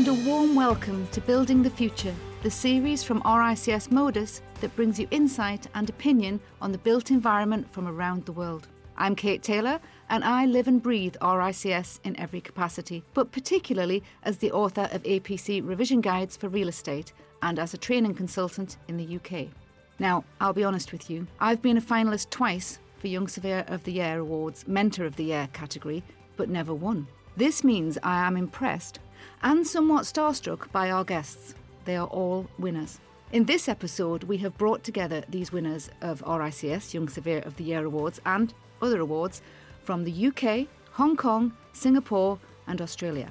and a warm welcome to Building the Future, the series from RICS Modus that brings you insight and opinion on the built environment from around the world. I'm Kate Taylor, and I live and breathe RICS in every capacity, but particularly as the author of APC revision guides for real estate and as a training consultant in the UK. Now, I'll be honest with you, I've been a finalist twice for Young Surveyor of the Year Awards Mentor of the Year category, but never won. This means I am impressed and somewhat starstruck by our guests. They are all winners. In this episode, we have brought together these winners of RICS Young Surveyor of the Year Awards and other awards from the UK, Hong Kong, Singapore, and Australia.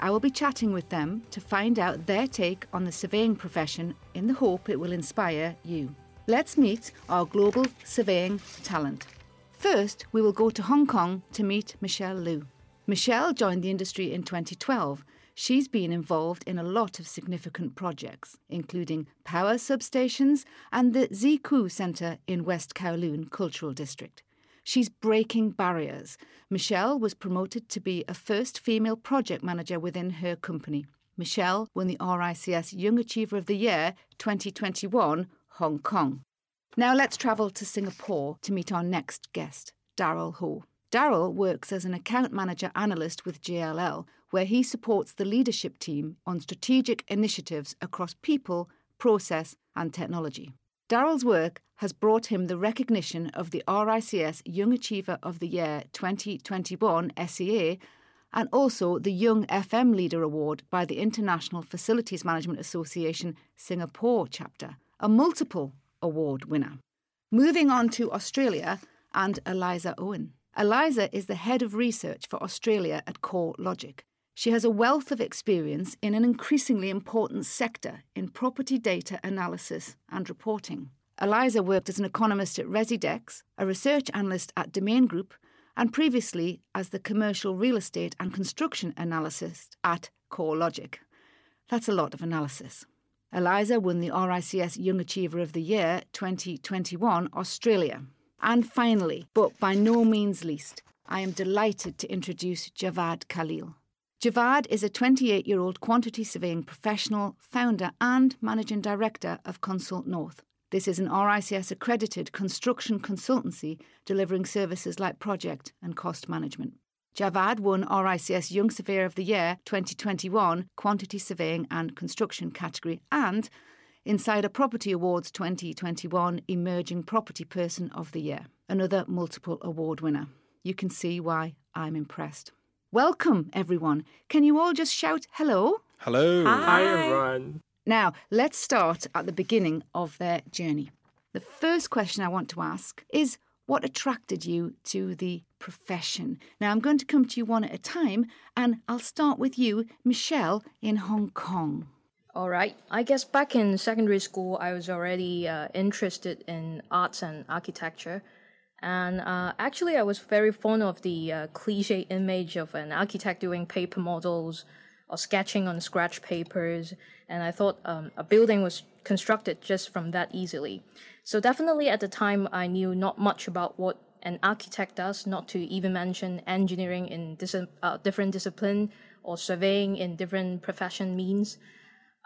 I will be chatting with them to find out their take on the surveying profession in the hope it will inspire you. Let's meet our global surveying talent. First, we will go to Hong Kong to meet Michelle Liu. Michelle joined the industry in 2012. She's been involved in a lot of significant projects, including power substations and the Xiqu Centre in West Kowloon Cultural District. She's breaking barriers. Michelle was promoted to be a first female project manager within her company. Michelle won the RICS Young Achiever of the Year 2021 Hong Kong. Now let's travel to Singapore to meet our next guest, Daryl Ho. Daryl works as an account manager analyst with JLL, where he supports the leadership team on strategic initiatives across people, process, and technology. Daryl's work has brought him the recognition of the RICS Young Achiever of the Year 2021 SEA and also the Young FM Leader Award by the International Facilities Management Association Singapore chapter, a multiple award winner. Moving on to Australia and Eliza Owen. Eliza is the head of research for Australia at CoreLogic. She has a wealth of experience in an increasingly important sector in property data analysis and reporting. Eliza worked as an economist at Residex, a research analyst at Domain Group, and previously as the commercial real estate and construction analyst at CoreLogic. That's a lot of analysis. Eliza won the RICS Young Achiever of the Year 2021 Australia. And finally, but by no means least, I am delighted to introduce Javad Khalil. Javad is a 28 year old quantity surveying professional, founder, and managing director of Consult North. This is an RICS accredited construction consultancy delivering services like project and cost management. Javad won RICS Young Surveyor of the Year 2021 Quantity Surveying and Construction category and Insider Property Awards 2021 Emerging Property Person of the Year, another multiple award winner. You can see why I'm impressed. Welcome, everyone. Can you all just shout hello? Hello. Hi, everyone. Now, let's start at the beginning of their journey. The first question I want to ask is what attracted you to the profession? Now, I'm going to come to you one at a time, and I'll start with you, Michelle, in Hong Kong. All right. I guess back in secondary school, I was already uh, interested in arts and architecture. And uh, actually, I was very fond of the uh, cliche image of an architect doing paper models or sketching on scratch papers. And I thought um, a building was constructed just from that easily. So, definitely at the time, I knew not much about what an architect does, not to even mention engineering in dis- uh, different discipline or surveying in different profession means.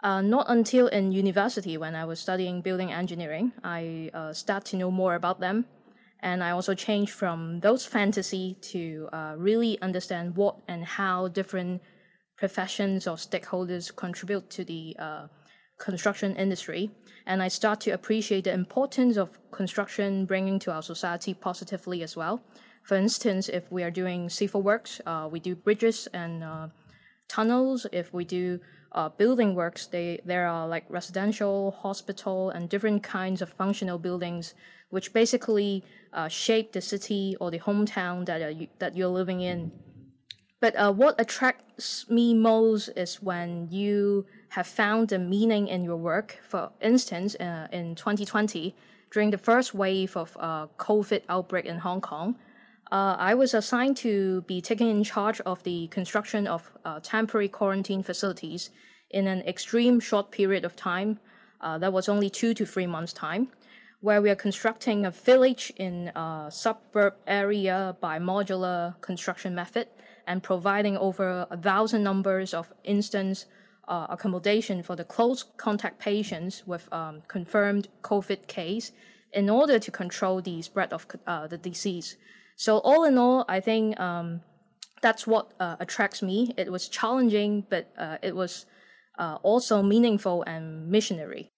Uh, not until in university, when I was studying building engineering, I uh, start to know more about them and I also changed from those fantasy to uh, really understand what and how different professions or stakeholders contribute to the uh, construction industry. And I start to appreciate the importance of construction bringing to our society positively as well. For instance, if we are doing civil works, uh, we do bridges and uh, tunnels. If we do uh, building works, they, there are like residential, hospital, and different kinds of functional buildings which basically uh, shape the city or the hometown that, uh, you, that you're living in. But uh, what attracts me most is when you have found the meaning in your work. For instance, uh, in 2020, during the first wave of uh, COVID outbreak in Hong Kong, uh, I was assigned to be taking in charge of the construction of temporary quarantine facilities in an extreme short period of time. that was only two to three months' time where we are constructing a village in a suburb area by modular construction method and providing over a thousand numbers of instance uh, accommodation for the close contact patients with um, confirmed COVID case in order to control the spread of uh, the disease. So all in all, I think um, that's what uh, attracts me. It was challenging, but uh, it was uh, also meaningful and missionary.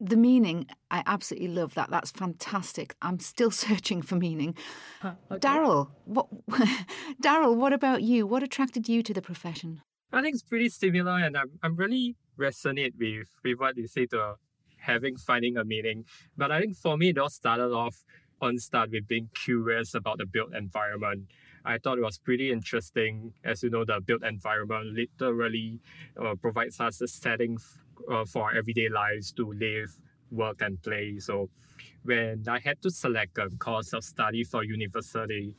The meaning, I absolutely love that. That's fantastic. I'm still searching for meaning. Huh, okay. Daryl, what? Daryl, what about you? What attracted you to the profession? I think it's pretty similar, and I'm I'm really resonate with with what you say to having finding a meaning. But I think for me, it all started off on start with being curious about the built environment. I thought it was pretty interesting. As you know, the built environment literally uh, provides us a setting uh, for our everyday lives to live, work, and play. So when I had to select a course of study for university,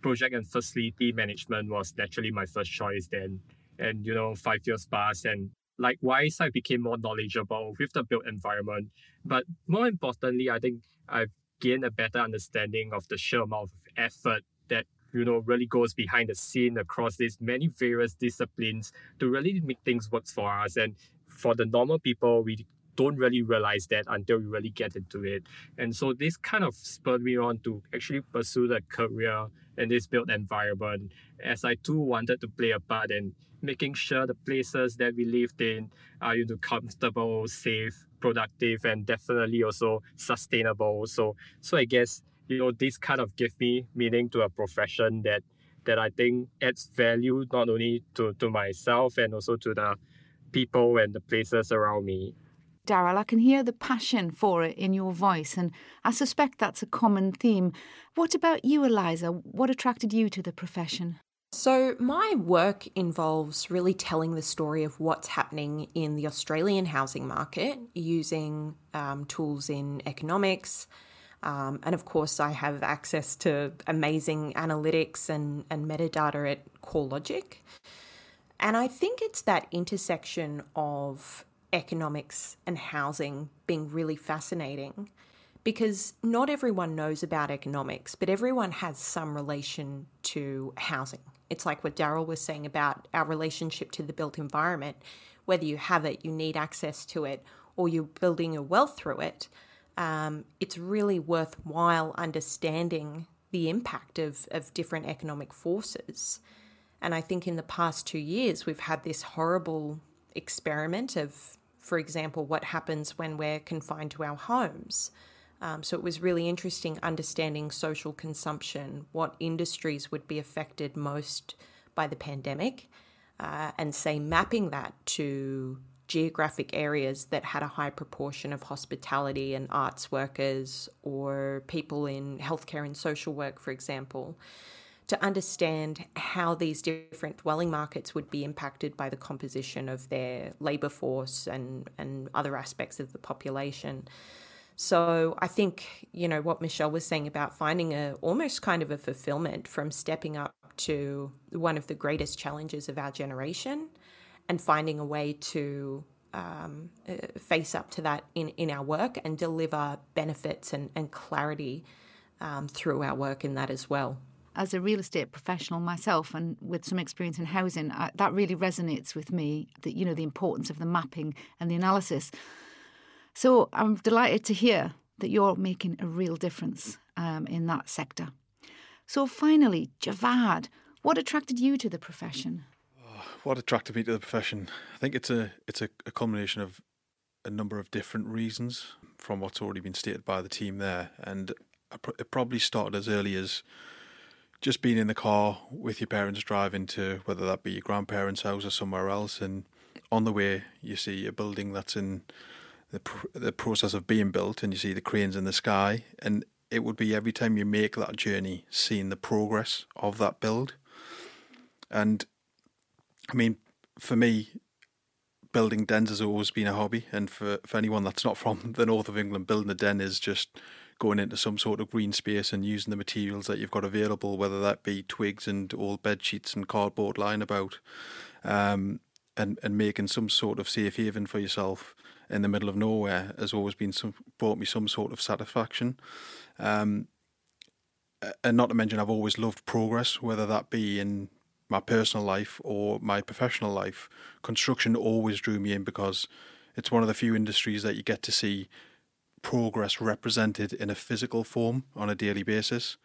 project and facility management was naturally my first choice then. And you know, five years passed and likewise I became more knowledgeable with the built environment. But more importantly, I think I've gained a better understanding of the sheer amount of effort that you know really goes behind the scene across these many various disciplines to really make things work for us. And for the normal people, we don't really realize that until we really get into it. And so this kind of spurred me on to actually pursue the career in this built environment, as I too wanted to play a part in making sure the places that we lived in are you know comfortable, safe, productive, and definitely also sustainable. So so I guess you know this kind of give me meaning to a profession that that I think adds value not only to, to myself and also to the people and the places around me. Daryl, I can hear the passion for it in your voice, and I suspect that's a common theme. What about you, Eliza? What attracted you to the profession? So, my work involves really telling the story of what's happening in the Australian housing market using um, tools in economics. Um, and of course, I have access to amazing analytics and, and metadata at CoreLogic. And I think it's that intersection of economics and housing being really fascinating because not everyone knows about economics, but everyone has some relation to housing. It's like what Daryl was saying about our relationship to the built environment. Whether you have it, you need access to it, or you're building your wealth through it, um, it's really worthwhile understanding the impact of, of different economic forces. And I think in the past two years, we've had this horrible experiment of for example, what happens when we're confined to our homes. Um, so it was really interesting understanding social consumption, what industries would be affected most by the pandemic, uh, and say mapping that to geographic areas that had a high proportion of hospitality and arts workers or people in healthcare and social work, for example to understand how these different dwelling markets would be impacted by the composition of their labour force and, and other aspects of the population. So I think, you know, what Michelle was saying about finding a almost kind of a fulfillment from stepping up to one of the greatest challenges of our generation and finding a way to um, uh, face up to that in, in our work and deliver benefits and, and clarity um, through our work in that as well as a real estate professional myself and with some experience in housing, I, that really resonates with me. That you know the importance of the mapping and the analysis. So I'm delighted to hear that you're making a real difference um, in that sector. So finally, Javad, what attracted you to the profession? Oh, what attracted me to the profession? I think it's a it's a, a combination of a number of different reasons from what's already been stated by the team there, and it probably started as early as just being in the car with your parents driving to whether that be your grandparents' house or somewhere else, and on the way you see a building that's in the the process of being built, and you see the cranes in the sky, and it would be every time you make that journey, seeing the progress of that build, and I mean, for me, building dens has always been a hobby, and for for anyone that's not from the north of England, building a den is just going into some sort of green space and using the materials that you've got available, whether that be twigs and old bed sheets and cardboard lying about, um, and and making some sort of safe haven for yourself in the middle of nowhere has always been some brought me some sort of satisfaction. Um, and not to mention, I've always loved progress, whether that be in my personal life or my professional life, construction always drew me in because it's one of the few industries that you get to see progress represented in a physical form on a daily basis.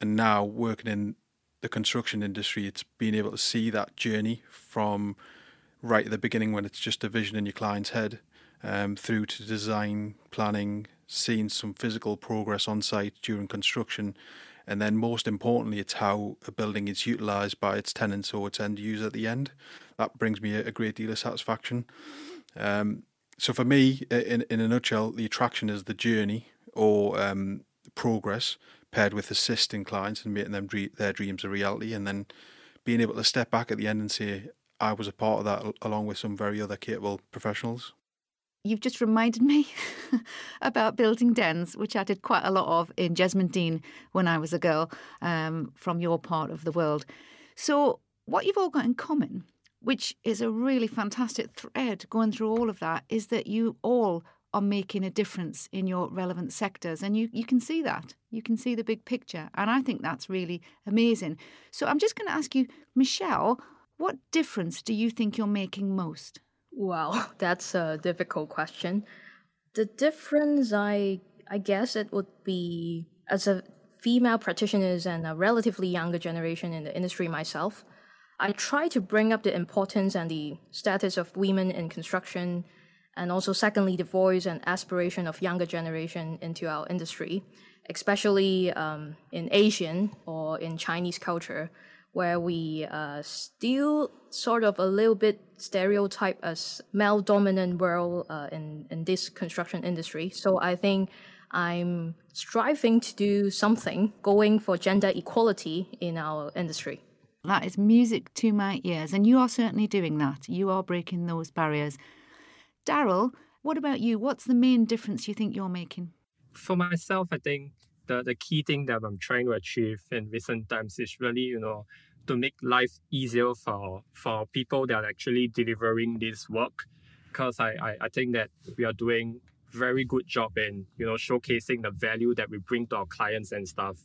And now working in the construction industry, it's being able to see that journey from right at the beginning when it's just a vision in your client's head um, through to design, planning, seeing some physical progress on site during construction. And then, most importantly, it's how a building is utilised by its tenants or its end user at the end. That brings me a, great deal of satisfaction. Um, so, for me, in, in a nutshell, the attraction is the journey or um, progress paired with assisting clients and making them dream, their dreams a reality, and then being able to step back at the end and say, I was a part of that along with some very other capable professionals you've just reminded me about building dens, which I did quite a lot of in Jesmond Dene when I was a girl um, from your part of the world. So, what you've all got in common, which is a really fantastic thread going through all of that, is that you all are making a difference in your relevant sectors. And you, you can see that. You can see the big picture. And I think that's really amazing. So, I'm just going to ask you, Michelle, what difference do you think you're making most? Well, that's a difficult question. The difference, I I guess, it would be as a female practitioners and a relatively younger generation in the industry myself. I try to bring up the importance and the status of women in construction, and also secondly, the voice and aspiration of younger generation into our industry, especially um, in Asian or in Chinese culture where we uh, still sort of a little bit stereotype as male dominant world uh, in in this construction industry. So I think I'm striving to do something, going for gender equality in our industry. That is music to my ears, and you are certainly doing that. You are breaking those barriers. Daryl, what about you? What's the main difference you think you're making? For myself, I think the, the key thing that I'm trying to achieve in recent times is really, you know, to make life easier for for people that are actually delivering this work. Because I, I, I think that we are doing very good job in, you know, showcasing the value that we bring to our clients and stuff.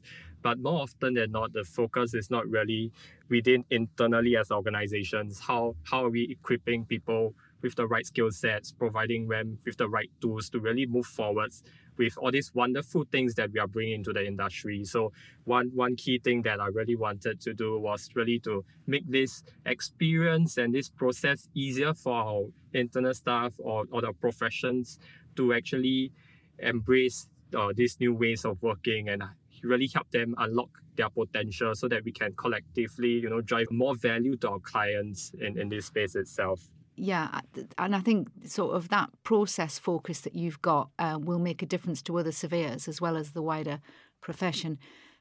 But more often than not, the focus is not really within internally as organizations. How how are we equipping people with the right skill sets, providing them with the right tools to really move forwards with all these wonderful things that we are bringing to the industry. So one one key thing that I really wanted to do was really to make this experience and this process easier for our internal staff or, or the professions to actually embrace uh, these new ways of working and really help them unlock their potential so that we can collectively, you know, drive more value to our clients in, in this space itself yeah, and I think sort of that process focus that you've got uh, will make a difference to other surveyors as well as the wider profession.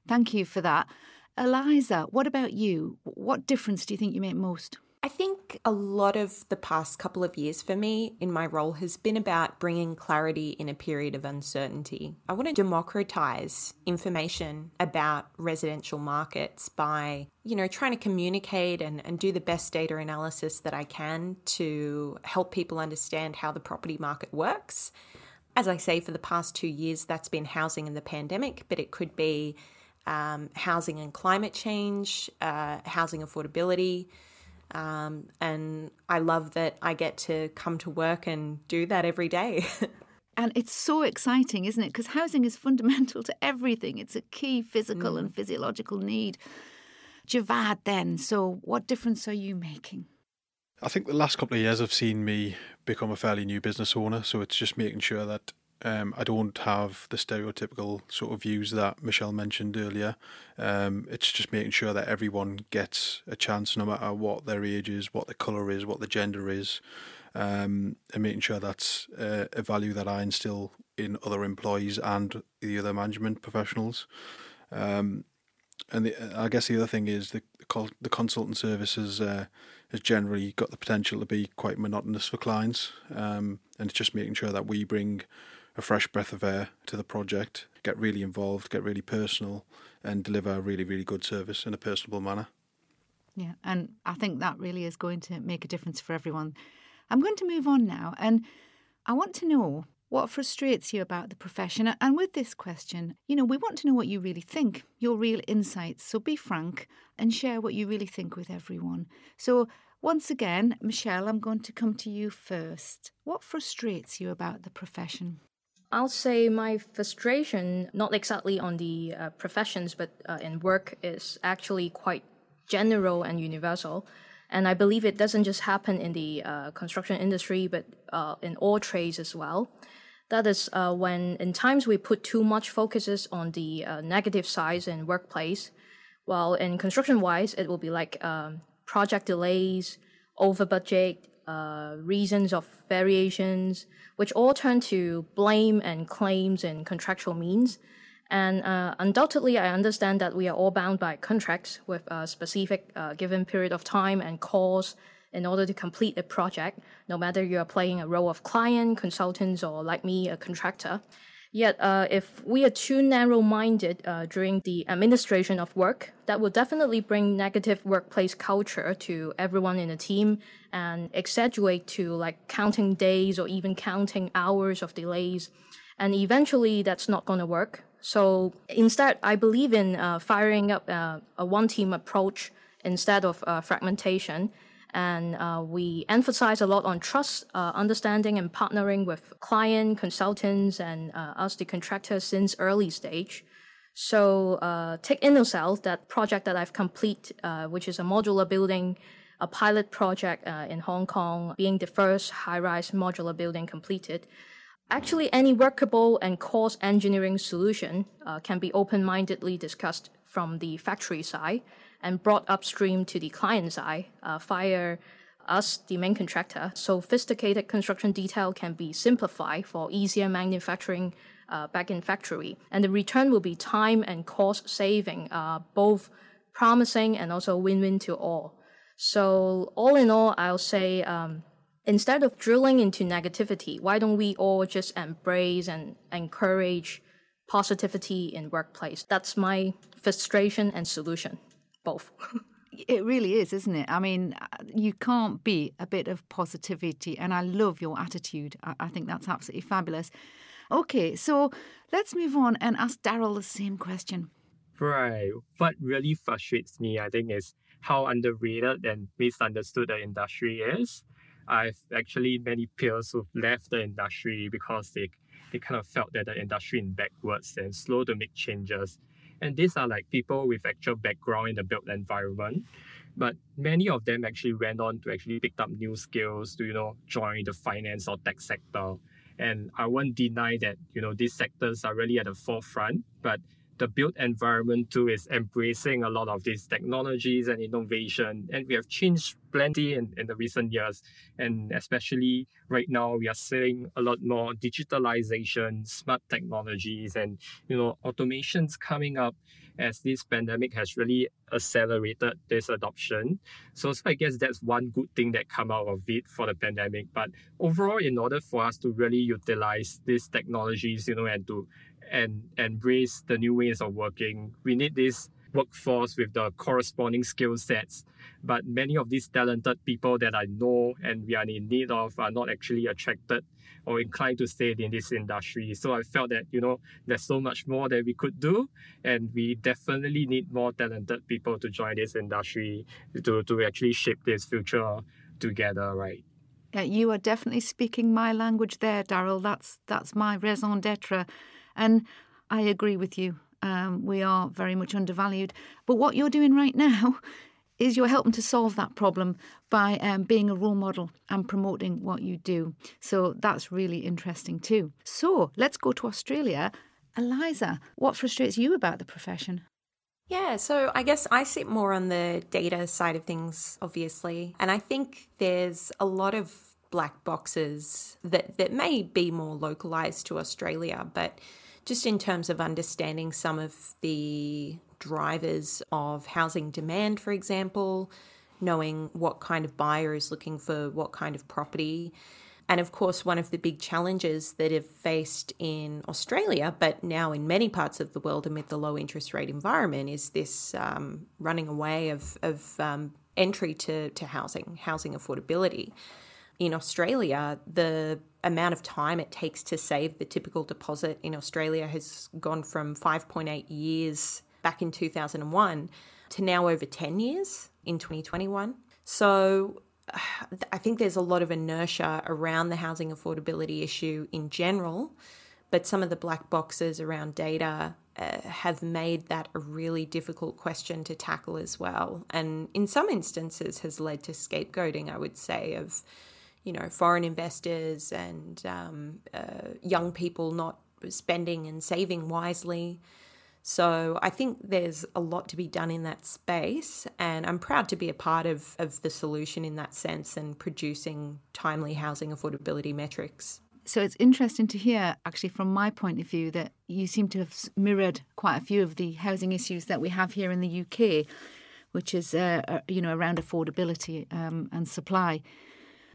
Thank you for that. Eliza, what about you? What difference do you think you make most? I think a lot of the past couple of years for me in my role has been about bringing clarity in a period of uncertainty. I want to democratize information about residential markets by, you know, trying to communicate and, and do the best data analysis that I can to help people understand how the property market works. As I say, for the past two years, that's been housing and the pandemic, but it could be um, housing and climate change, uh, housing affordability um, and I love that I get to come to work and do that every day. and it's so exciting, isn't it? Because housing is fundamental to everything, it's a key physical mm. and physiological need. Javad, then, so what difference are you making? I think the last couple of years have seen me become a fairly new business owner, so it's just making sure that um, I don't have the stereotypical sort of views that Michelle mentioned earlier. Um, it's just making sure that everyone gets a chance, no matter what their age is, what the colour is, what the gender is, um, and making sure that's uh, a value that I instill in other employees and the other management professionals. Um, and the, I guess the other thing is the the consultant services uh, has generally got the potential to be quite monotonous for clients, um, and it's just making sure that we bring a fresh breath of air to the project, get really involved, get really personal, and deliver a really, really good service in a personable manner. Yeah, and I think that really is going to make a difference for everyone. I'm going to move on now, and I want to know what frustrates you about the profession? And with this question, you know, we want to know what you really think, your real insights. So be frank and share what you really think with everyone. So, once again, Michelle, I'm going to come to you first. What frustrates you about the profession? I'll say my frustration, not exactly on the uh, professions, but uh, in work, is actually quite general and universal. And I believe it doesn't just happen in the uh, construction industry, but uh, in all trades as well. That is uh, when, in times, we put too much focuses on the uh, negative sides in workplace. While in construction wise, it will be like um, project delays, over budget, uh, reasons of variations, which all turn to blame and claims and contractual means. And uh, undoubtedly, I understand that we are all bound by contracts with a specific uh, given period of time and cost in order to complete a project, no matter you are playing a role of client, consultants, or like me, a contractor. Yet, uh, if we are too narrow minded uh, during the administration of work, that will definitely bring negative workplace culture to everyone in the team and exaggerate to like counting days or even counting hours of delays. And eventually, that's not going to work. So, instead, I believe in uh, firing up uh, a one team approach instead of uh, fragmentation and uh, we emphasize a lot on trust, uh, understanding, and partnering with client, consultants, and uh, us, the contractors, since early stage. So uh, take InnoCell, that project that I've complete, uh, which is a modular building, a pilot project uh, in Hong Kong, being the first high-rise modular building completed. Actually, any workable and cost engineering solution can be open-mindedly discussed from the factory side and brought upstream to the client side uh, via us, the main contractor. Sophisticated construction detail can be simplified for easier manufacturing uh, back in factory. And the return will be time and cost saving, uh, both promising and also win win to all. So, all in all, I'll say um, instead of drilling into negativity, why don't we all just embrace and encourage positivity in workplace? That's my frustration and solution both. It really is, isn't it? I mean, uh, you can't beat a bit of positivity, and I love your attitude. I think that's absolutely fabulous. Okay, so let's move on and ask Daryl the same question. Right. What really frustrates me, I think, is how underrated and misunderstood the industry is. I've actually many peers who've left the industry because they, they kind of felt that the industry is backwards and slow to make changes. And these are like people with actual background in the built environment. But many of them actually went on to actually pick up new skills to, you know, join the finance or tech sector. And I won't deny that, you know, these sectors are really at the forefront, but the built environment too is embracing a lot of these technologies and innovation. And we have changed plenty in, in the recent years. And especially right now, we are seeing a lot more digitalization, smart technologies, and you know, automations coming up as this pandemic has really accelerated this adoption. So, so I guess that's one good thing that come out of it for the pandemic. But overall, in order for us to really utilize these technologies, you know, and to and embrace the new ways of working. We need this workforce with the corresponding skill sets. But many of these talented people that I know and we are in need of are not actually attracted or inclined to stay in this industry. So I felt that, you know, there's so much more that we could do. And we definitely need more talented people to join this industry to, to actually shape this future together, right? Yeah, you are definitely speaking my language there, Daryl. That's that's my raison d'etre. And I agree with you. Um, we are very much undervalued. But what you're doing right now is you're helping to solve that problem by um, being a role model and promoting what you do. So that's really interesting too. So let's go to Australia. Eliza, what frustrates you about the profession? Yeah, so I guess I sit more on the data side of things, obviously. And I think there's a lot of black boxes that, that may be more localized to Australia, but just in terms of understanding some of the drivers of housing demand, for example, knowing what kind of buyer is looking for what kind of property. And of course, one of the big challenges that have faced in Australia, but now in many parts of the world amid the low interest rate environment, is this um, running away of, of um, entry to, to housing, housing affordability. In Australia, the amount of time it takes to save the typical deposit in Australia has gone from 5.8 years back in 2001 to now over 10 years in 2021. So I think there's a lot of inertia around the housing affordability issue in general, but some of the black boxes around data uh, have made that a really difficult question to tackle as well. And in some instances, has led to scapegoating, I would say, of you know foreign investors and um, uh, young people not spending and saving wisely. So I think there's a lot to be done in that space, and I'm proud to be a part of, of the solution in that sense and producing timely housing affordability metrics. So it's interesting to hear, actually, from my point of view, that you seem to have mirrored quite a few of the housing issues that we have here in the UK, which is, uh, uh, you know, around affordability um, and supply.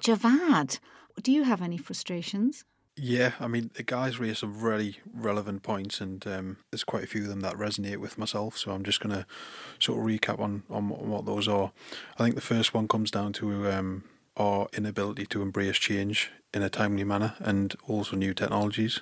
Javad, do you have any frustrations? Yeah, I mean, the guys raised some really relevant points, and um, there's quite a few of them that resonate with myself. So I'm just going to sort of recap on, on what those are. I think the first one comes down to um, our inability to embrace change in a timely manner and also new technologies.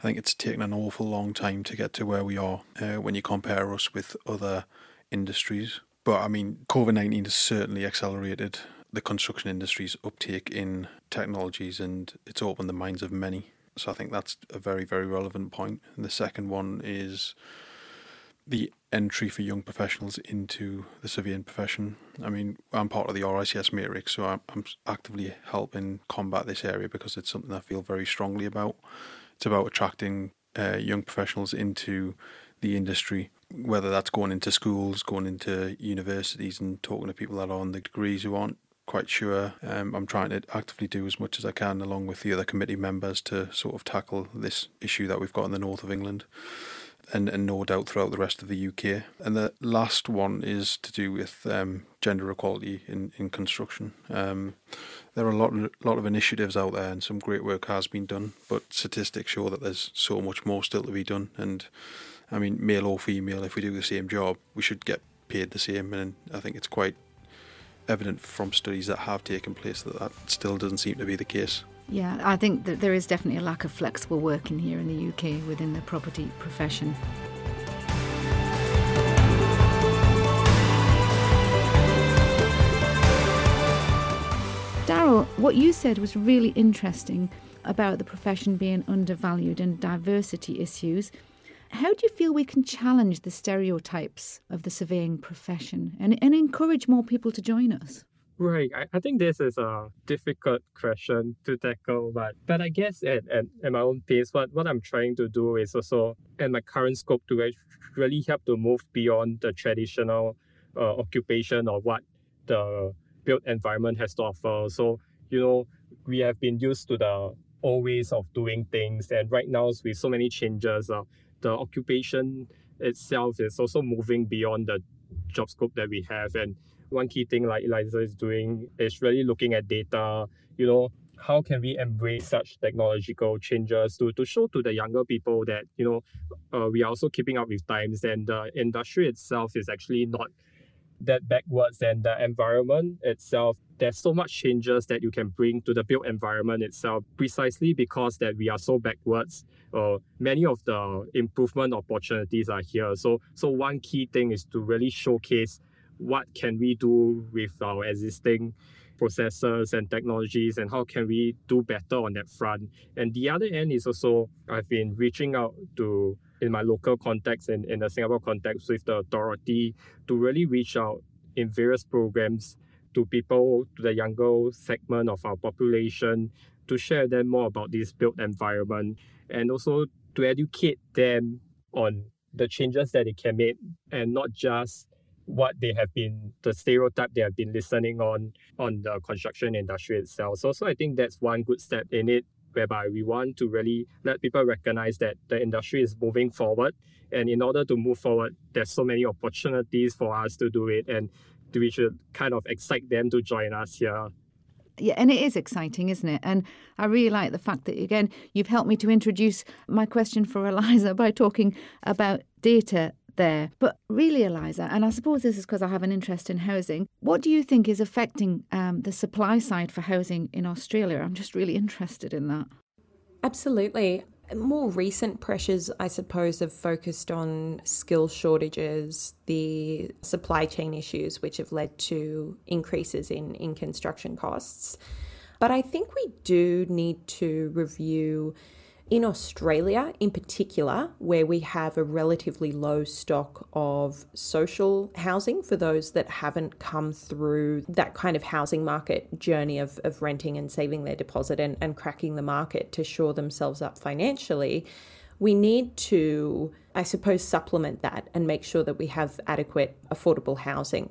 I think it's taken an awful long time to get to where we are uh, when you compare us with other industries. But I mean, COVID 19 has certainly accelerated the construction industry's uptake in technologies and it's opened the minds of many. So I think that's a very, very relevant point. And the second one is the entry for young professionals into the surveying profession. I mean, I'm part of the RICS Matrics, so I'm, I'm actively helping combat this area because it's something I feel very strongly about. It's about attracting uh, young professionals into the industry, whether that's going into schools, going into universities, and talking to people that are on the degrees who aren't quite sure. Um, I'm trying to actively do as much as I can, along with the other committee members, to sort of tackle this issue that we've got in the north of England. And, and no doubt throughout the rest of the UK. And the last one is to do with um, gender equality in, in construction. Um, there are a lot, of, lot of initiatives out there and some great work has been done, but statistics show that there's so much more still to be done. And I mean, male or female, if we do the same job, we should get paid the same. And I think it's quite evident from studies that have taken place that that still doesn't seem to be the case. Yeah, I think that there is definitely a lack of flexible working here in the UK within the property profession. Daryl, what you said was really interesting about the profession being undervalued and diversity issues. How do you feel we can challenge the stereotypes of the surveying profession and, and encourage more people to join us? Right. I, I think this is a difficult question to tackle, but but I guess at, at, at my own pace, what, what I'm trying to do is also in my current scope to really help to move beyond the traditional uh, occupation or what the built environment has to offer. So, you know, we have been used to the old ways of doing things, and right now with so many changes, uh, the occupation itself is also moving beyond the job scope that we have. And one key thing like Eliza is doing is really looking at data, you know, how can we embrace such technological changes to, to show to the younger people that, you know, uh, we are also keeping up with times and the industry itself is actually not that backwards and the environment itself there's so much changes that you can bring to the built environment itself precisely because that we are so backwards. Uh, many of the improvement opportunities are here. So so one key thing is to really showcase what can we do with our existing processes and technologies and how can we do better on that front. And the other end is also i've been reaching out to in my local context and in the singapore context with the authority to really reach out in various programs to people, to the younger segment of our population, to share them more about this built environment and also to educate them on the changes that they can make and not just what they have been the stereotype they have been listening on on the construction industry itself. So so I think that's one good step in it whereby we want to really let people recognize that the industry is moving forward and in order to move forward there's so many opportunities for us to do it and we should kind of excite them to join us here. Yeah, and it is exciting, isn't it? And I really like the fact that, again, you've helped me to introduce my question for Eliza by talking about data there. But really, Eliza, and I suppose this is because I have an interest in housing, what do you think is affecting um, the supply side for housing in Australia? I'm just really interested in that. Absolutely. More recent pressures, I suppose, have focused on skill shortages, the supply chain issues, which have led to increases in, in construction costs. But I think we do need to review in Australia, in particular, where we have a relatively low stock of social housing for those that haven't come through that kind of housing market journey of, of renting and saving their deposit and, and cracking the market to shore themselves up financially, we need to, I suppose, supplement that and make sure that we have adequate affordable housing.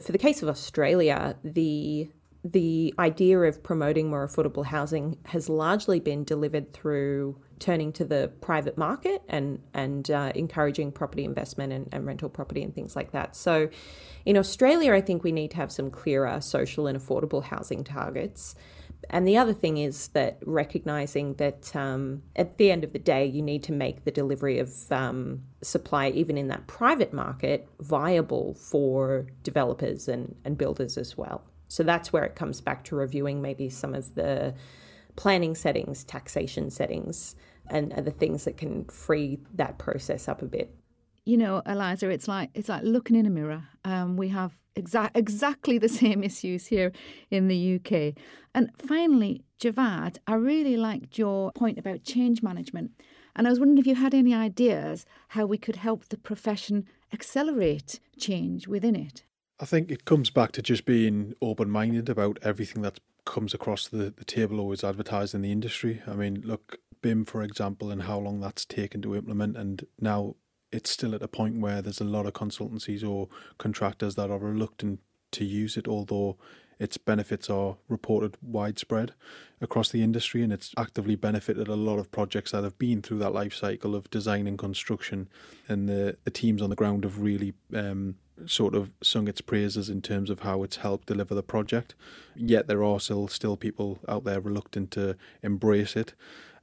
For the case of Australia, the the idea of promoting more affordable housing has largely been delivered through turning to the private market and and uh, encouraging property investment and, and rental property and things like that. So, in Australia, I think we need to have some clearer social and affordable housing targets. And the other thing is that recognizing that um, at the end of the day, you need to make the delivery of um, supply, even in that private market, viable for developers and, and builders as well. So that's where it comes back to reviewing maybe some of the planning settings, taxation settings, and the things that can free that process up a bit. You know, Eliza, it's like it's like looking in a mirror. Um, we have exa- exactly the same issues here in the UK. And finally, Javad, I really liked your point about change management. And I was wondering if you had any ideas how we could help the profession accelerate change within it. I think it comes back to just being open minded about everything that comes across the, the table always advertised in the industry. I mean, look, BIM, for example, and how long that's taken to implement, and now it's still at a point where there's a lot of consultancies or contractors that are reluctant to use it, although its benefits are reported widespread across the industry and it's actively benefited a lot of projects that have been through that life cycle of design and construction and the, the teams on the ground have really um, sort of sung its praises in terms of how it's helped deliver the project. Yet there are still still people out there reluctant to embrace it.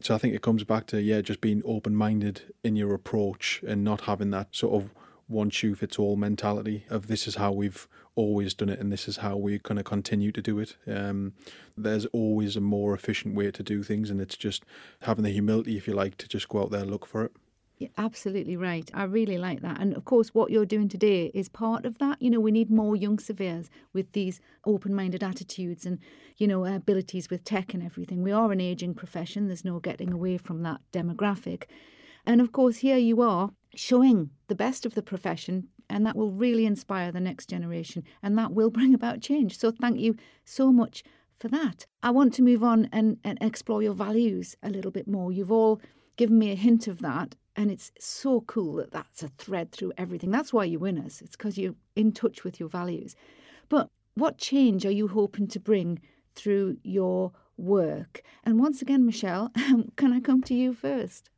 So I think it comes back to yeah, just being open minded in your approach and not having that sort of one shoe fits all mentality of this is how we've always done it and this is how we're going to continue to do it. Um, there's always a more efficient way to do things, and it's just having the humility, if you like, to just go out there and look for it. You're absolutely right. I really like that. And of course, what you're doing today is part of that. You know, we need more young surveyors with these open minded attitudes and, you know, abilities with tech and everything. We are an ageing profession, there's no getting away from that demographic. And of course, here you are showing the best of the profession, and that will really inspire the next generation and that will bring about change. So, thank you so much for that. I want to move on and, and explore your values a little bit more. You've all given me a hint of that, and it's so cool that that's a thread through everything. That's why you win us, it's because you're in touch with your values. But what change are you hoping to bring through your work? And once again, Michelle, can I come to you first?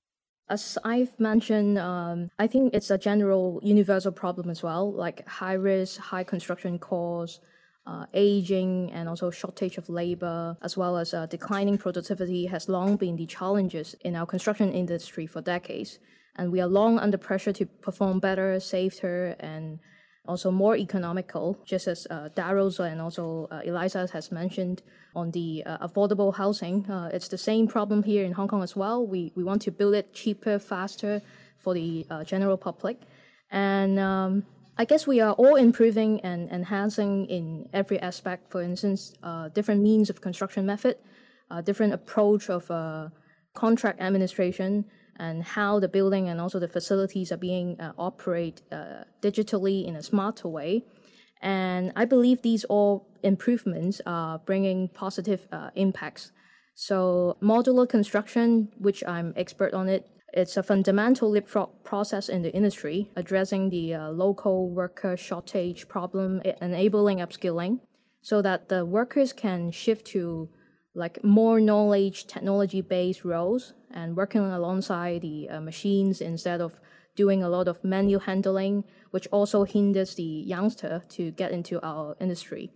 As I've mentioned, um, I think it's a general universal problem as well, like high risk, high construction costs, uh, aging, and also shortage of labor, as well as uh, declining productivity, has long been the challenges in our construction industry for decades. And we are long under pressure to perform better, safer, and also more economical, just as uh, Daryl and also uh, Eliza has mentioned on the uh, affordable housing. Uh, it's the same problem here in Hong Kong as well. We, we want to build it cheaper, faster for the uh, general public. And um, I guess we are all improving and enhancing in every aspect. For instance, uh, different means of construction method, different approach of contract administration, and how the building and also the facilities are being uh, operated uh, digitally in a smarter way. And I believe these all improvements are bringing positive uh, impacts. So modular construction, which I'm expert on it, it's a fundamental leapfrog process in the industry, addressing the uh, local worker shortage problem, enabling upskilling, so that the workers can shift to like more knowledge technology based roles and working alongside the uh, machines instead of doing a lot of manual handling, which also hinders the youngster to get into our industry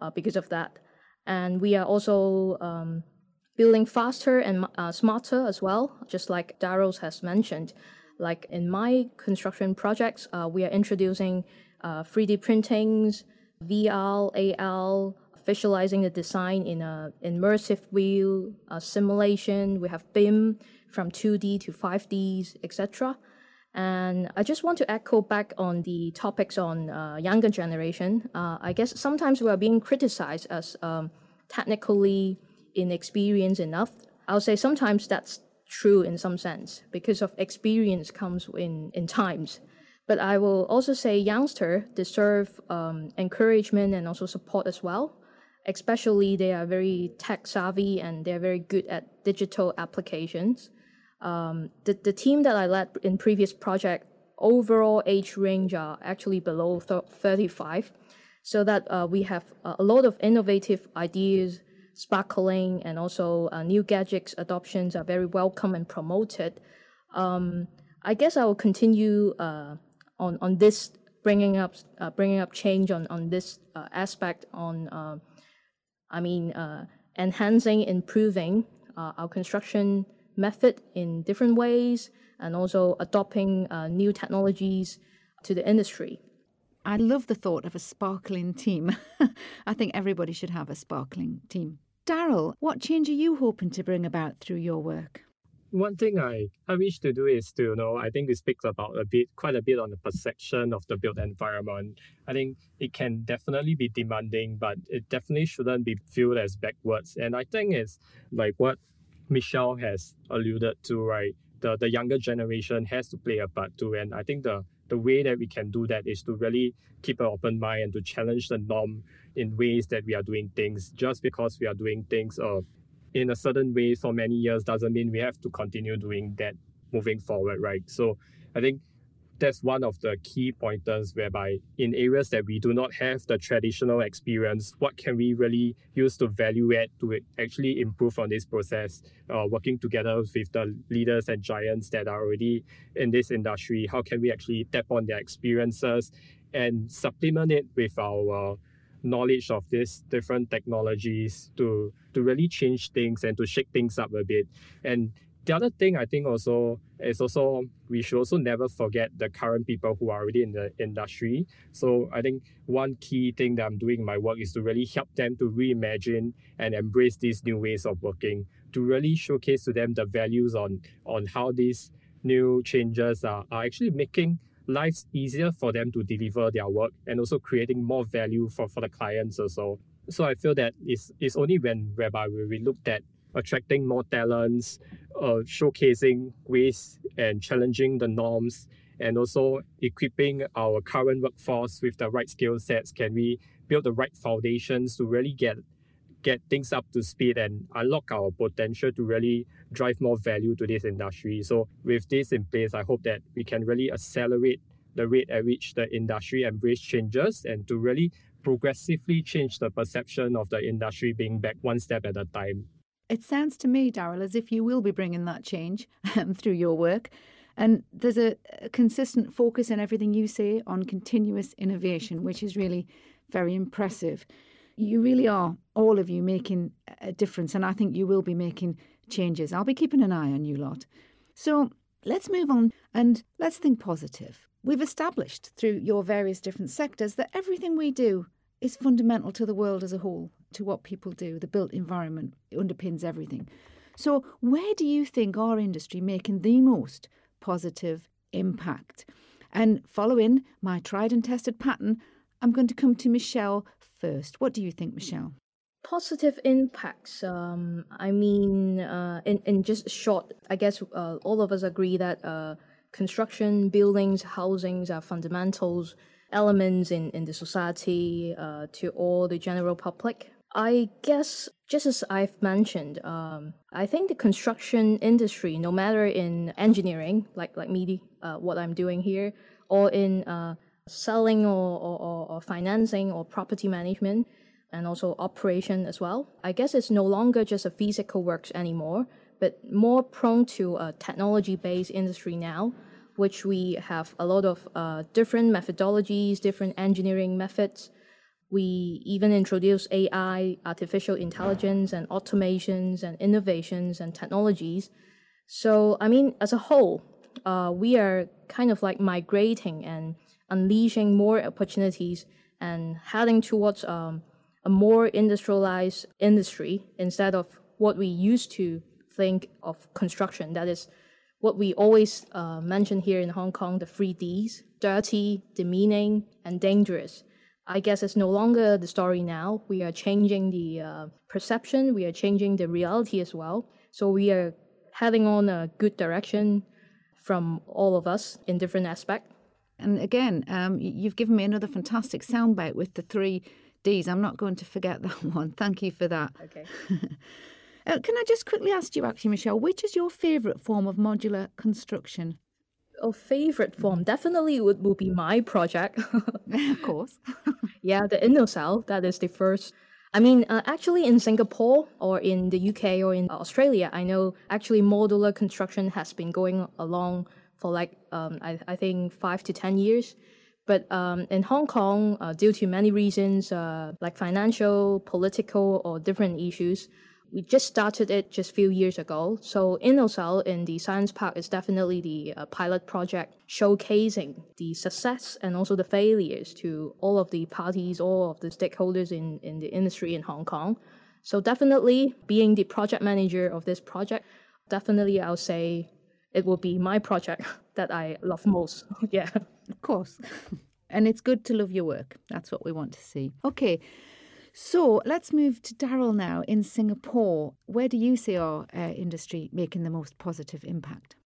uh, because of that. And we are also um, building faster and uh, smarter as well, just like Daryl has mentioned. Like in my construction projects, uh, we are introducing uh, 3D printings, VR, AR, visualizing the design in a immersive view, a simulation. We have BIM from 2D to 5Ds, etc. And I just want to echo back on the topics on uh, younger generation. Uh, I guess sometimes we are being criticized as um, technically inexperienced enough. I'll say sometimes that's true in some sense because of experience comes in, in times. But I will also say youngsters deserve um, encouragement and also support as well. Especially they are very tech savvy and they're very good at digital applications. Um, the, the team that I led in previous project, overall age range are actually below 35, so that uh, we have a lot of innovative ideas, sparkling, and also uh, new gadgets adoptions are very welcome and promoted. Um, I guess I will continue uh, on on this bringing up uh, bringing up change on on this uh, aspect on. Uh, I mean, enhancing, improving our construction method in different ways and also adopting uh, new technologies to the industry. I love the thought of a sparkling team. I think everybody should have a sparkling team. Daryl, what change are you hoping to bring about through your work? One thing I, I wish to do is to, you know, I think we speak about a bit, quite a bit on the perception of the built environment. I think it can definitely be demanding, but it definitely shouldn't be viewed as backwards. And I think it's like what Michelle has alluded to, right? The the younger generation has to play a part too. And I think the the way that we can do that is to really keep an open mind and to challenge the norm in ways that we are doing things. Just because we are doing things uh, in a certain way for many years doesn't mean we have to continue doing that moving forward, right? So I think that's one of the key pointers whereby in areas that we do not have the traditional experience, what can we really use to value add to actually improve on this process, uh, working together with the leaders and giants that are already in this industry? How can we actually tap on their experiences and supplement it with our knowledge of these different technologies to to really change things and to shake things up a bit and the other thing I think also is also we should also never forget the current people who are already in the industry. So I think one key thing that I'm doing in my work is to really help them to reimagine and embrace these new ways of working, to really showcase to them the values on on how these new changes are, are actually making lives easier for them to deliver their work and also creating more value for, for the clients also. So I feel that it's, it's only when whereby we, looked at attracting more talents, uh, showcasing ways and challenging the norms, and also equipping our current workforce with the right skill sets. Can we build the right foundations to really get get things up to speed and unlock our potential to really drive more value to this industry. So with this in place, I hope that we can really accelerate the rate at which the industry embrace changes and to really progressively change the perception of the industry being back one step at a time. It sounds to me, Daryl, as if you will be bringing that change um, through your work. And there's a, a, consistent focus in everything you say on continuous innovation, which is really very impressive. You really are, all of you, making a difference. And I think you will be making changes. I'll be keeping an eye on you lot. So let's move on and let's think positive. We've established through your various different sectors that everything we do is fundamental to the world as a whole to what people do. The built environment underpins everything. So, where do you think our industry making the most positive impact? And following my tried and tested pattern, I'm going to come to Michelle first. What do you think, Michelle? Positive impacts. Um, I mean, uh, in in just short, I guess uh, all of us agree that uh, construction, buildings, housings are fundamentals elements in in the society uh, to all the general public. I guess, just as I've mentioned, um, I think the construction industry, no matter in engineering, like like me, uh, what I'm doing here, or in uh, selling or, or, or financing or property management, and also operation as well. I guess it's no longer just a physical works anymore, but more prone to a technology-based industry now, which we have a lot of uh, different methodologies, different engineering methods we even introduce AI, artificial intelligence, and automations and innovations and technologies. So, I mean, as a whole, uh, we are kind of like migrating and unleashing more opportunities and heading towards um, a more industrialized industry instead of what we used to think of construction. That is what we always uh, mention here in Hong Kong the three Ds dirty, demeaning, and dangerous. I guess it's no longer the story now. We are changing the uh, perception, we are changing the reality as well. So we are heading on a good direction from all of us in different aspects. And again, um, you've given me another fantastic soundbite with the three Ds. I'm not going to forget that one. Thank you for that. Okay. uh, can I just quickly ask you, actually, Michelle, which is your favourite form of modular construction? A favorite form definitely would, would be my project. of course. yeah, the InnoCell. That is the first. I mean, uh, actually, in Singapore or in the UK or in Australia, I know actually modular construction has been going along for like um, I, I think five to ten years. But um, in Hong Kong, uh, due to many reasons, uh, like financial, political, or different issues, we just started it just a few years ago. So InnoCell in the Science Park is definitely the uh, pilot project showcasing the success and also the failures to all of the parties, all of the stakeholders in, in the industry in Hong Kong. So definitely being the project manager of this project, definitely I'll say it will be my project that I love most. yeah. Of course. and it's good to love your work. That's what we want to see. Okay. So let's move to Daryl now in Singapore. Where do you see our uh, industry making the most positive impact?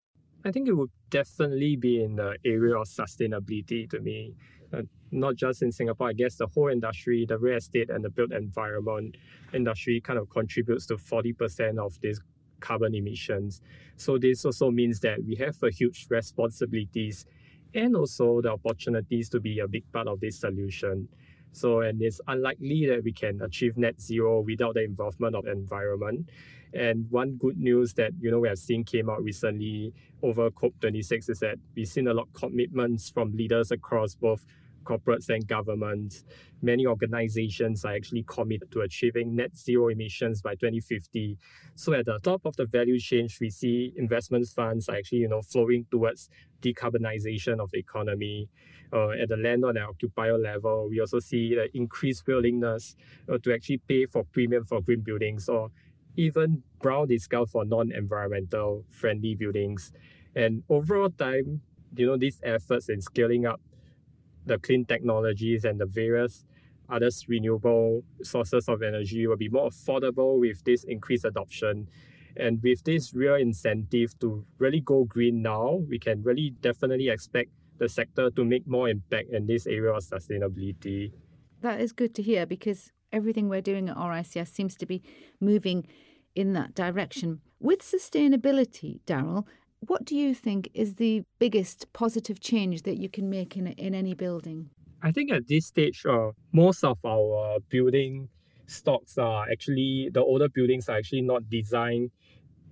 I think it would definitely be in the area of sustainability to me. Uh, not just in Singapore, I guess the whole industry, the real estate and the built environment industry kind of contributes to 40% of this carbon emissions. So this also means that we have a huge responsibilities and also the opportunities to be a big part of this solution. So, and it's unlikely that we can achieve net zero without the involvement of environment. And one good news that you know we have seen came out recently over COP26 is that we've seen a lot of commitments from leaders across both corporates and governments. Many organizations are actually committed to achieving net zero emissions by 2050. So at the top of the value chain, we see investment funds are actually, you know, flowing towards decarbonization of the economy. Uh, at the landlord and occupier level, we also see the increased willingness uh, to actually pay for premium for green buildings or even brown discount for non-environmental friendly buildings. And overall time, you know, these efforts in scaling up the clean technologies and the various other renewable sources of energy will be more affordable with this increased adoption. And with this real incentive to really go green now, we can really definitely expect the sector to make more impact in this area of sustainability. That is good to hear because everything we're doing at RICS seems to be moving in that direction. With sustainability, Daryl, what do you think is the biggest positive change that you can make in, in any building? I think at this stage, uh, most of our building stocks are actually, the older buildings are actually not designed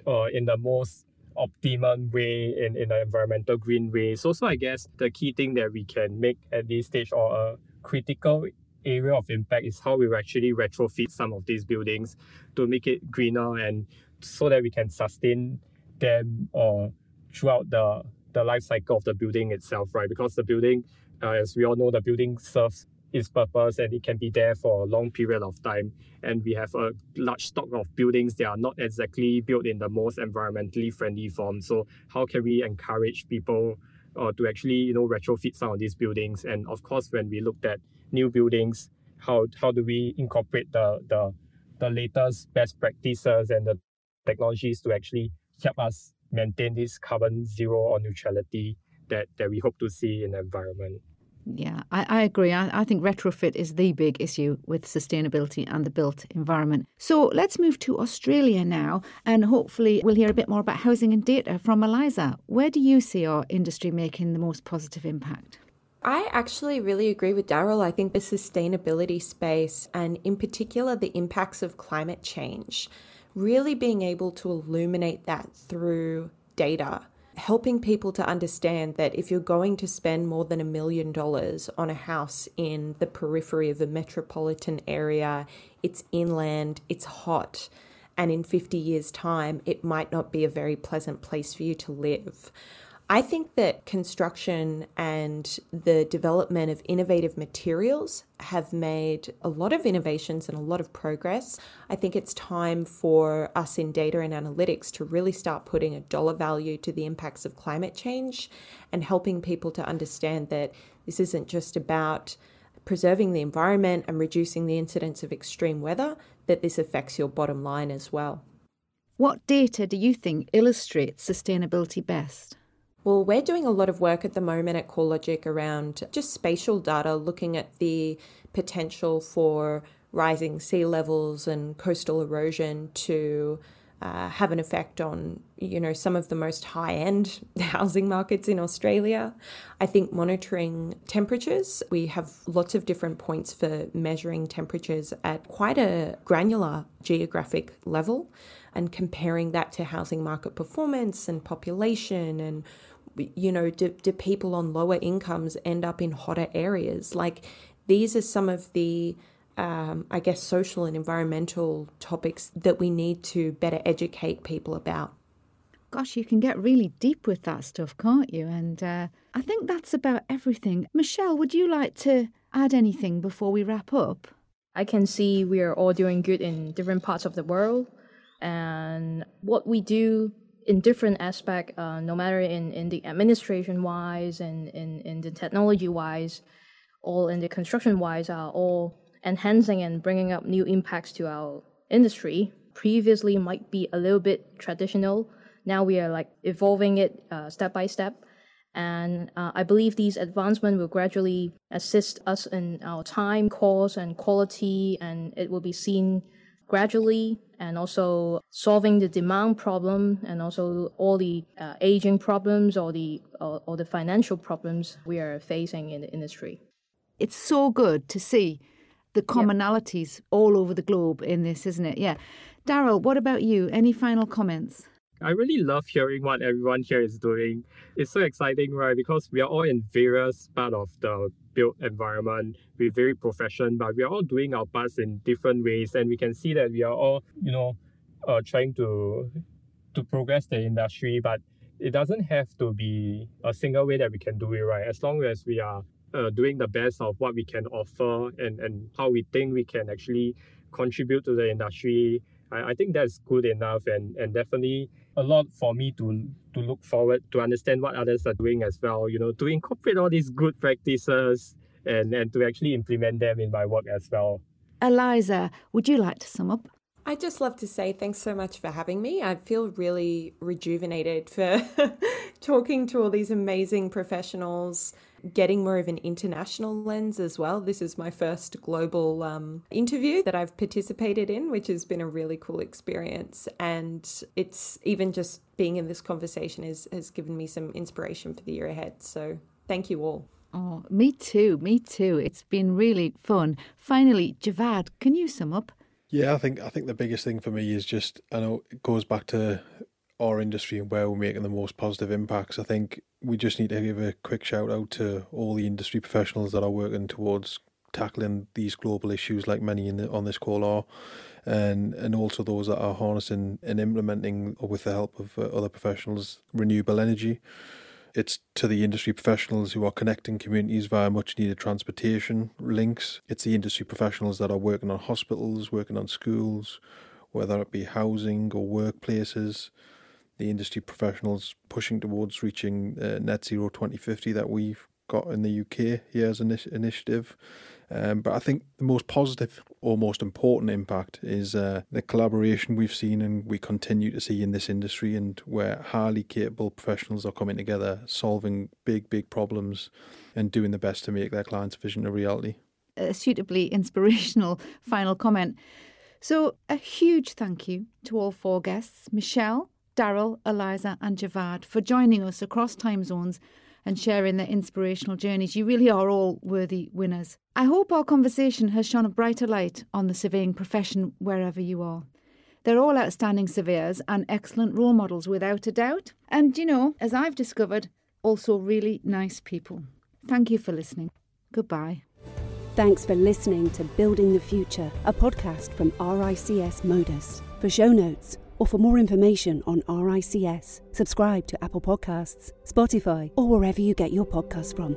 uh, in the most optimum way in, in an environmental green way. So, so I guess the key thing that we can make at this stage or a critical area of impact is how we actually retrofit some of these buildings to make it greener and so that we can sustain them or throughout the the life cycle of the building itself, right? Because the building, uh, as we all know, the building serves its purpose and it can be there for a long period of time. And we have a large stock of buildings that are not exactly built in the most environmentally friendly form. So how can we encourage people uh, to actually, you know, retrofit some of these buildings? And of course, when we looked at new buildings, how how do we incorporate the the the latest best practices and the technologies to actually help us maintain this carbon zero or neutrality that, that we hope to see in the environment. Yeah, I, I agree. I, I, think retrofit is the big issue with sustainability and the built environment. So let's move to Australia now, and hopefully we'll hear a bit more about housing and data from Eliza. Where do you see our industry making the most positive impact? I actually really agree with Daryl. I think the sustainability space, and in particular the impacts of climate change, really being able to illuminate that through data, helping people to understand that if you're going to spend more than a million dollars on a house in the periphery of a metropolitan area, it's inland, it's hot, and in 50 years' time, it might not be a very pleasant place for you to live. I think that construction and the development of innovative materials have made a lot of innovations and a lot of progress. I think it's time for us in data and analytics to really start putting a dollar value to the impacts of climate change and helping people to understand that this isn't just about preserving the environment and reducing the incidence of extreme weather, that this affects your bottom line as well. What data do you think illustrates sustainability best? Well, we're doing a lot of work at the moment at CoreLogic around just spatial data, looking at the potential for rising sea levels and coastal erosion to uh, have an effect on you know some of the most high end housing markets in Australia. I think monitoring temperatures, we have lots of different points for measuring temperatures at quite a granular geographic level and comparing that to housing market performance and population and you know, do, do people on lower incomes end up in hotter areas? Like, these are some of the, um, I guess, social and environmental topics that we need to better educate people about. Gosh, you can get really deep with that stuff, can't you? And uh, I think that's about everything. Michelle, would you like to add anything before we wrap up? I can see we are all doing good in different parts of the world. And what we do in different aspect, uh, no matter in, in the administration wise and in, in the technology wise, or in the construction wise, are all enhancing and bringing up new impacts to our industry. Previously, might be a little bit traditional. Now we are like evolving it uh, step by step, and uh, I believe these advancements will gradually assist us in our time, cost, and quality, and it will be seen gradually and also solving the demand problem and also all the uh, aging problems or the or, or the financial problems we are facing in the industry. It's so good to see the commonalities yep. all over the globe in this, isn't it? Yeah. Daryl, what about you? Any final comments? I really love hearing what everyone here is doing. It's so exciting, right? Because we are all in various part of the built environment. We're very professional, but we are all doing our parts in different ways, and we can see that we are all, you know, uh, trying to to progress the industry. But it doesn't have to be a single way that we can do it, right? As long as we are uh, doing the best of what we can offer and and how we think we can actually contribute to the industry I, I think that's good enough and, and definitely a lot for me to to look forward to understand what others are doing as well, you know, to incorporate all these good practices and, and to actually implement them in my work as well. Eliza, would you like to sum up? I'd just love to say thanks so much for having me. I feel really rejuvenated for talking to all these amazing professionals getting more of an international lens as well. This is my first global um, interview that I've participated in, which has been a really cool experience. And it's even just being in this conversation is, has given me some inspiration for the year ahead. So thank you all. Oh, me too. Me too. It's been really fun. Finally, Javad, can you sum up? Yeah, I think I think the biggest thing for me is just I know it goes back to our industry and where we're making the most positive impacts. I think we just need to give a quick shout out to all the industry professionals that are working towards tackling these global issues, like many the, on this call are, and and also those that are harnessing and implementing, with the help of uh, other professionals, renewable energy. It's to the industry professionals who are connecting communities via much needed transportation links. It's the industry professionals that are working on hospitals, working on schools, whether it be housing or workplaces the industry professionals pushing towards reaching uh, net zero 2050 that we've got in the UK here as an initiative. Um, but I think the most positive or most important impact is uh, the collaboration we've seen and we continue to see in this industry, and where highly capable professionals are coming together, solving big, big problems, and doing the best to make their clients' vision a reality. A suitably inspirational final comment. So, a huge thank you to all four guests Michelle, Daryl, Eliza, and Javad for joining us across time zones and sharing their inspirational journeys. You really are all worthy winners. I hope our conversation has shone a brighter light on the surveying profession wherever you are. They're all outstanding surveyors and excellent role models without a doubt. And, you know, as I've discovered, also really nice people. Thank you for listening. Goodbye. Thanks for listening to Building the Future, a podcast from RICS Modus. For show notes, or for more information on RICS, subscribe to Apple Podcasts, Spotify, or wherever you get your podcasts from.